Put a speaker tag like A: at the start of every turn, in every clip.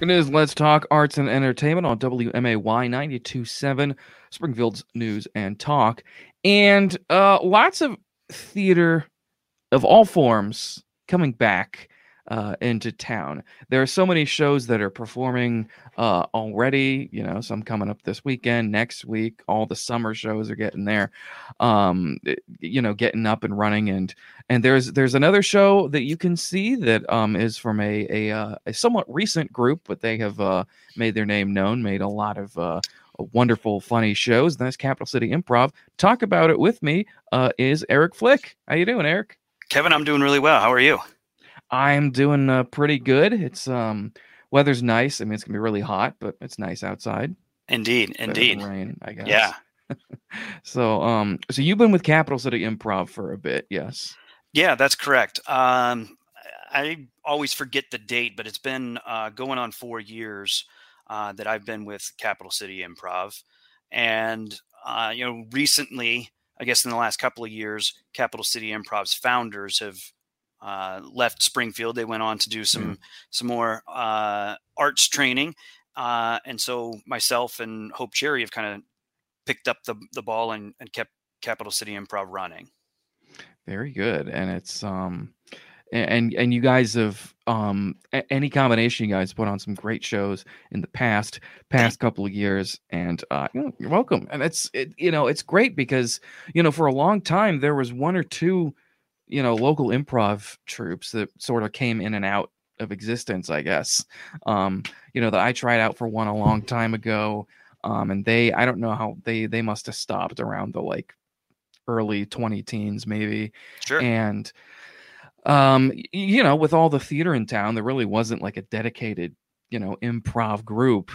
A: It is Let's Talk Arts and Entertainment on WMAY 927, Springfield's News and Talk. And uh, lots of theater of all forms coming back uh, into town. There are so many shows that are performing uh, already. You know, some coming up this weekend, next week. All the summer shows are getting there. Um, you know, getting up and running. And and there's there's another show that you can see that um, is from a a, uh, a somewhat recent group, but they have uh, made their name known, made a lot of uh, wonderful, funny shows. And that's Capital City Improv. Talk about it with me uh, is Eric Flick. How you doing, Eric?
B: Kevin, I'm doing really well. How are you?
A: I'm doing uh, pretty good. It's um weather's nice. I mean, it's gonna be really hot, but it's nice outside.
B: Indeed, indeed.
A: Rain, I guess.
B: Yeah.
A: so um, so you've been with Capital City Improv for a bit, yes?
B: Yeah, that's correct. Um, I always forget the date, but it's been uh, going on four years uh, that I've been with Capital City Improv, and uh, you know, recently, I guess in the last couple of years, Capital City Improv's founders have uh, left Springfield. They went on to do some mm. some more uh, arts training, uh, and so myself and Hope Cherry have kind of picked up the the ball and, and kept Capital City Improv running.
A: Very good, and it's um, and and you guys have um any combination you guys put on some great shows in the past past couple of years and uh you're welcome and it's it, you know it's great because you know for a long time there was one or two you know local improv troupes that sort of came in and out of existence i guess. Um you know that i tried out for one a long time ago um and they i don't know how they they must have stopped around the like early 20 teens maybe.
B: Sure.
A: And um you know with all the theater in town there really wasn't like a dedicated you know improv group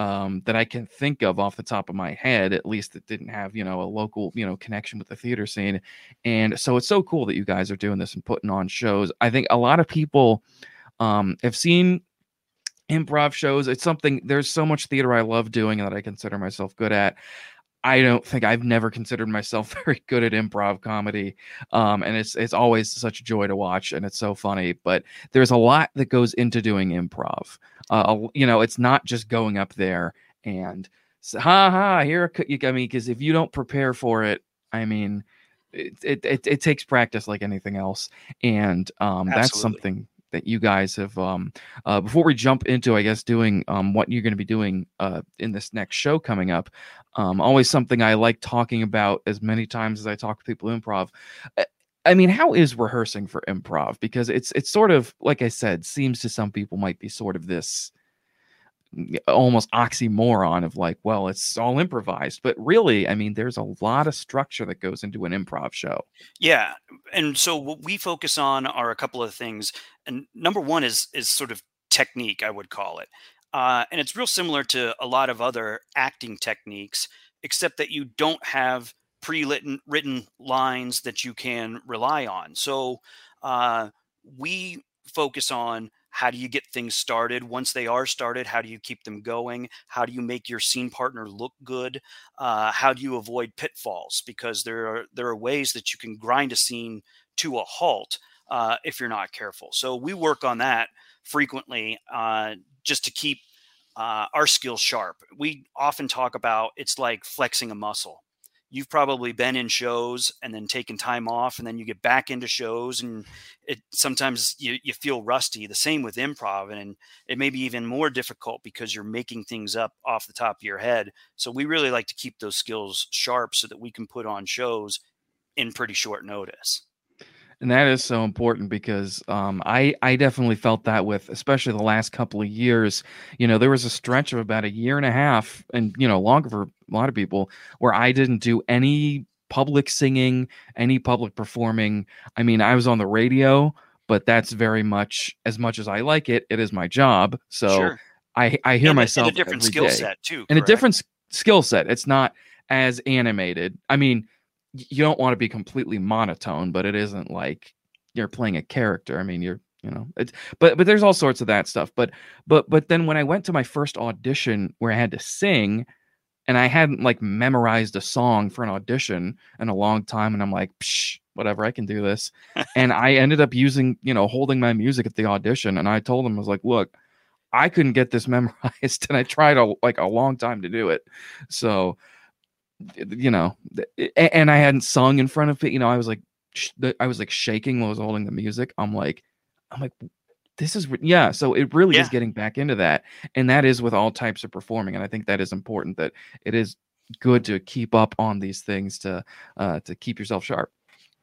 A: um, that I can think of off the top of my head, at least that didn't have, you know, a local, you know, connection with the theater scene. And so it's so cool that you guys are doing this and putting on shows. I think a lot of people um, have seen improv shows. It's something, there's so much theater I love doing and that I consider myself good at. I don't think I've never considered myself very good at improv comedy. Um, and it's it's always such a joy to watch and it's so funny. But there's a lot that goes into doing improv. Uh, you know, it's not just going up there and ha ha here I mean, because if you don't prepare for it, I mean, it, it it, it takes practice like anything else, and um, that's something that you guys have um uh, before we jump into i guess doing um what you're going to be doing uh in this next show coming up um always something i like talking about as many times as i talk to people improv I mean, how is rehearsing for improv? Because it's it's sort of like I said, seems to some people might be sort of this almost oxymoron of like, well, it's all improvised, but really, I mean, there's a lot of structure that goes into an improv show.
B: Yeah, and so what we focus on are a couple of things, and number one is is sort of technique, I would call it, uh, and it's real similar to a lot of other acting techniques, except that you don't have pre-written written lines that you can rely on. So uh, we focus on how do you get things started? Once they are started how do you keep them going? How do you make your scene partner look good? Uh, how do you avoid pitfalls? Because there are there are ways that you can grind a scene to a halt uh, if you're not careful. So we work on that frequently uh, just to keep uh, our skills sharp. We often talk about it's like flexing a muscle you've probably been in shows and then taken time off and then you get back into shows and it sometimes you, you feel rusty. The same with improv and it may be even more difficult because you're making things up off the top of your head. So we really like to keep those skills sharp so that we can put on shows in pretty short notice.
A: And that is so important because um, I I definitely felt that with especially the last couple of years. You know, there was a stretch of about a year and a half, and you know, longer for a lot of people, where I didn't do any public singing, any public performing. I mean, I was on the radio, but that's very much as much as I like it. It is my job, so
B: sure.
A: I I hear
B: and
A: myself
B: a different skill set too,
A: and a different skill set. It's not as animated. I mean you don't want to be completely monotone, but it isn't like you're playing a character. I mean, you're you know it's but but there's all sorts of that stuff but but but then when i went to my first audition where i had to sing and i hadn't like memorized a song for an audition in a long time and i'm like Psh, whatever i can do this and i ended up using you know holding my music at the audition and i told them i was like look I couldn't get this memorized, and I tried a, like a long time to do it. So, you know, and I hadn't sung in front of it. You know, I was like, I was like shaking while I was holding the music. I'm like, I'm like, this is yeah. So it really yeah. is getting back into that, and that is with all types of performing. And I think that is important. That it is good to keep up on these things to uh, to keep yourself sharp.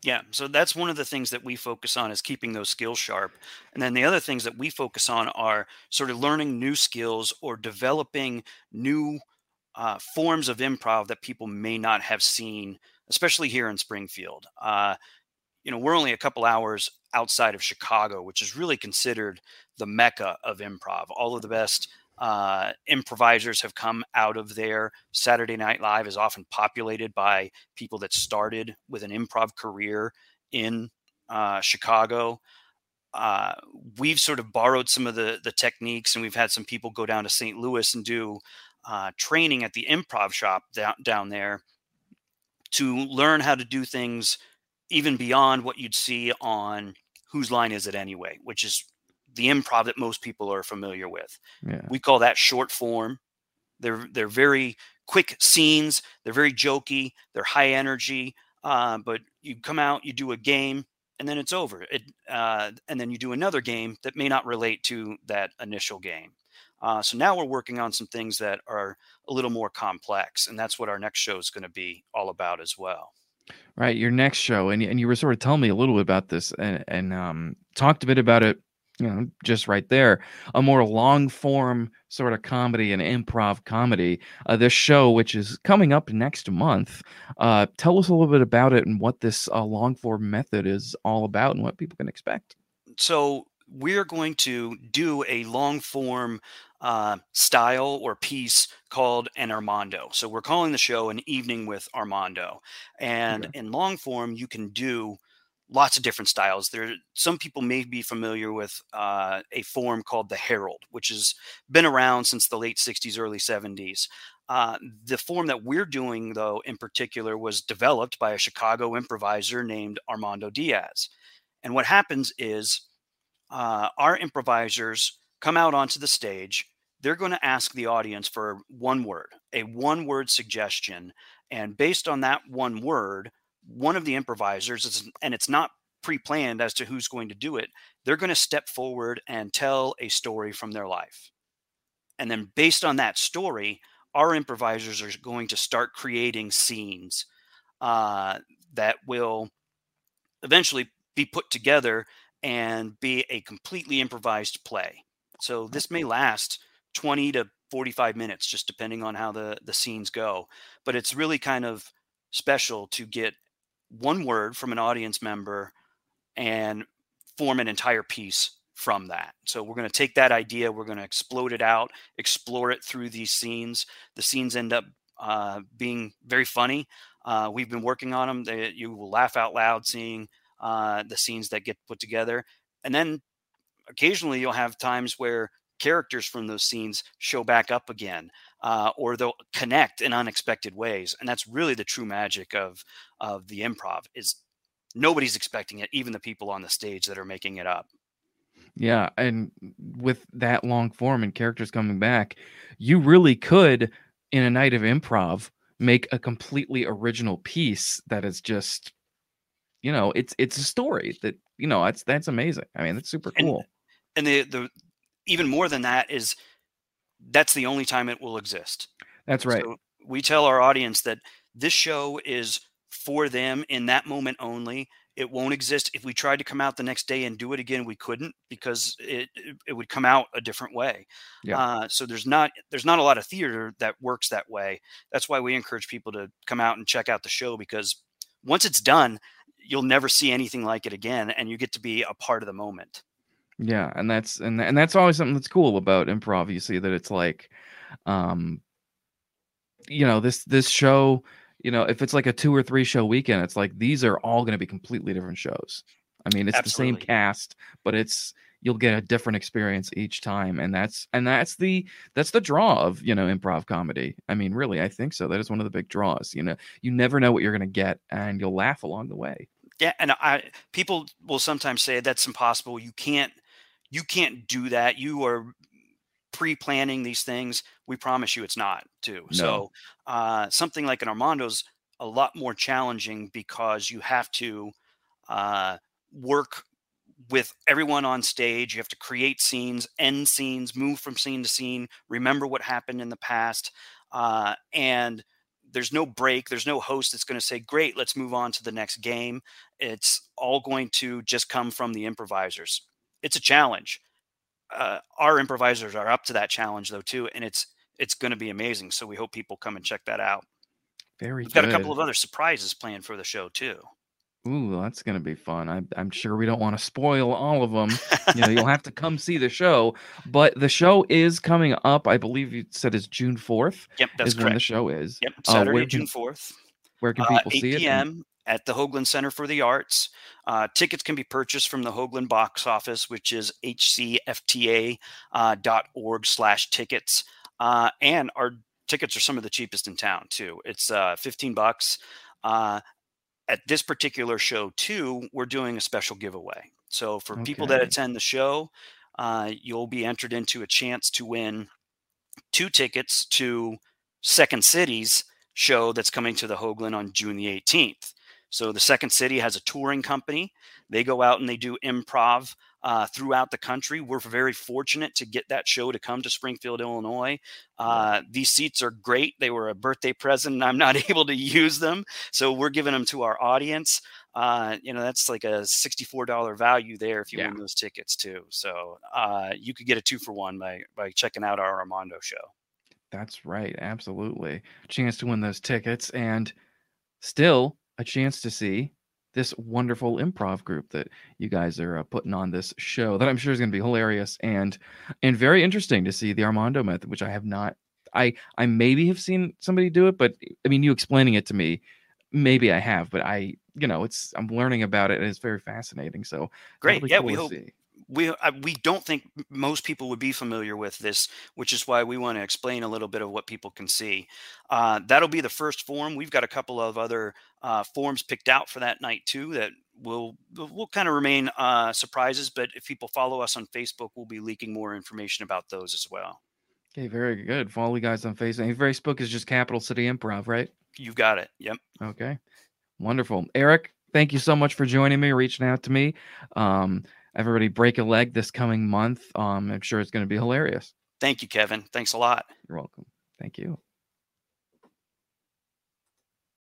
B: Yeah, so that's one of the things that we focus on is keeping those skills sharp. And then the other things that we focus on are sort of learning new skills or developing new uh, forms of improv that people may not have seen, especially here in Springfield. Uh, you know, we're only a couple hours outside of Chicago, which is really considered the mecca of improv. All of the best uh, improvisers have come out of there. Saturday Night Live is often populated by people that started with an improv career in uh, Chicago. Uh, we've sort of borrowed some of the the techniques, and we've had some people go down to St. Louis and do uh, training at the improv shop down down there to learn how to do things even beyond what you'd see on Whose Line Is It Anyway, which is the improv that most people are familiar with. Yeah. We call that short form. They're they're very quick scenes. They're very jokey. They're high energy. Uh, but you come out, you do a game, and then it's over. It, uh, and then you do another game that may not relate to that initial game. Uh, so now we're working on some things that are a little more complex, and that's what our next show is going to be all about as well.
A: Right, your next show, and and you were sort of telling me a little bit about this, and and um, talked a bit about it you know, just right there, a more long form sort of comedy and improv comedy. Uh, this show, which is coming up next month, uh, tell us a little bit about it and what this uh, long form method is all about and what people can expect.
B: So, we're going to do a long form uh, style or piece called an Armando. So, we're calling the show an evening with Armando. And okay. in long form, you can do lots of different styles. There, some people may be familiar with uh, a form called the Harold, which has been around since the late '60s, early '70s. Uh, the form that we're doing, though, in particular, was developed by a Chicago improviser named Armando Diaz. And what happens is uh, our improvisers come out onto the stage. They're going to ask the audience for one word, a one word suggestion. And based on that one word, one of the improvisers, and it's not pre planned as to who's going to do it, they're going to step forward and tell a story from their life. And then, based on that story, our improvisers are going to start creating scenes uh, that will eventually be put together and be a completely improvised play. So this may last 20 to 45 minutes, just depending on how the, the scenes go. But it's really kind of special to get one word from an audience member and form an entire piece from that. So we're going to take that idea, we're going to explode it out, explore it through these scenes. The scenes end up uh, being very funny. Uh, we've been working on them. They, you will laugh out loud seeing uh, the scenes that get put together. And then occasionally you'll have times where characters from those scenes show back up again uh, or they'll connect in unexpected ways and that's really the true magic of of the improv is nobody's expecting it even the people on the stage that are making it up.
A: Yeah and with that long form and characters coming back you really could in a night of improv make a completely original piece that is just you know it's it's a story that you know that's that's amazing. I mean that's super cool.
B: and, and the the even more than that is that's the only time it will exist.
A: That's right. So
B: we tell our audience that this show is for them in that moment only. It won't exist if we tried to come out the next day and do it again. We couldn't because it it would come out a different way. Yeah. Uh, so there's not there's not a lot of theater that works that way. That's why we encourage people to come out and check out the show because once it's done, you'll never see anything like it again, and you get to be a part of the moment.
A: Yeah, and that's and and that's always something that's cool about improv. You see that it's like, um, you know, this this show, you know, if it's like a two or three show weekend, it's like these are all going to be completely different shows. I mean, it's Absolutely. the same cast, but it's you'll get a different experience each time, and that's and that's the that's the draw of you know improv comedy. I mean, really, I think so. That is one of the big draws. You know, you never know what you're going to get, and you'll laugh along the way.
B: Yeah, and I people will sometimes say that's impossible. You can't you can't do that. You are pre-planning these things, we promise you it's not too.
A: No.
B: So uh, something like an Armando's a lot more challenging because you have to uh, work with everyone on stage. You have to create scenes, end scenes, move from scene to scene, remember what happened in the past, uh, and there's no break. There's no host that's going to say, "Great, let's move on to the next game." It's all going to just come from the improvisers. It's a challenge. Uh, our improvisers are up to that challenge though too, and it's it's going to be amazing. So we hope people come and check that out.
A: Very
B: We've got a couple of other surprises planned for the show too.
A: Ooh, that's gonna be fun. I'm I'm sure we don't want to spoil all of them. You know, you'll have to come see the show. But the show is coming up. I believe you said it's June fourth
B: Yep, that's
A: is when the show is.
B: Yep,
A: Uh,
B: Saturday,
A: can-
B: June fourth.
A: Where can
B: uh,
A: people
B: 8
A: see it? And-
B: p.m. at the Hoagland Center for the Arts. Uh, tickets can be purchased from the Hoagland box office, which is hcfta.org uh, slash tickets. Uh, and our tickets are some of the cheapest in town too. It's uh, 15 bucks. Uh, at this particular show too, we're doing a special giveaway. So for people that attend the show, uh, you'll be entered into a chance to win two tickets to Second City's show that's coming to the Hoagland on June the 18th. So the Second City has a touring company. They go out and they do improv uh, throughout the country. We're very fortunate to get that show to come to Springfield, Illinois. Uh, these seats are great. They were a birthday present, and I'm not able to use them, so we're giving them to our audience. Uh, you know, that's like a $64 value there if you
A: Yeah.
B: win those tickets too. So uh, you could get a two for one by by checking out our Armando show.
A: That's right. Absolutely. Chance to win those tickets and still a chance to see this wonderful improv group that you guys are uh, putting on this show that I'm sure is going to be hilarious and and very interesting to see the Armando method which I have not I I maybe have seen somebody do it but I mean you explaining it to me maybe I have but I you know it's I'm learning about it and it's very fascinating so
B: Great. Yeah,
A: cool
B: we hope
A: see.
B: We uh, we don't think most people would be familiar with this, which is why we want to explain a little bit of what people can see. Uh, that'll be the first form. We've got a couple of other uh, forms picked out for that night too that will will will kind of remain uh, surprises. But if people follow us on Facebook, we'll be leaking more information about those as well.
A: Okay, very good. Follow you guys on Facebook. Facebook is just Capital City Improv, right?
B: You've got it. Yep.
A: Okay. Wonderful. Eric, thank you so much for joining me, reaching out to me. Um, everybody break a leg this coming month. Um, I'm sure it's going to be hilarious.
B: Thank you, Kevin. Thanks a lot.
A: You're welcome. Thank you.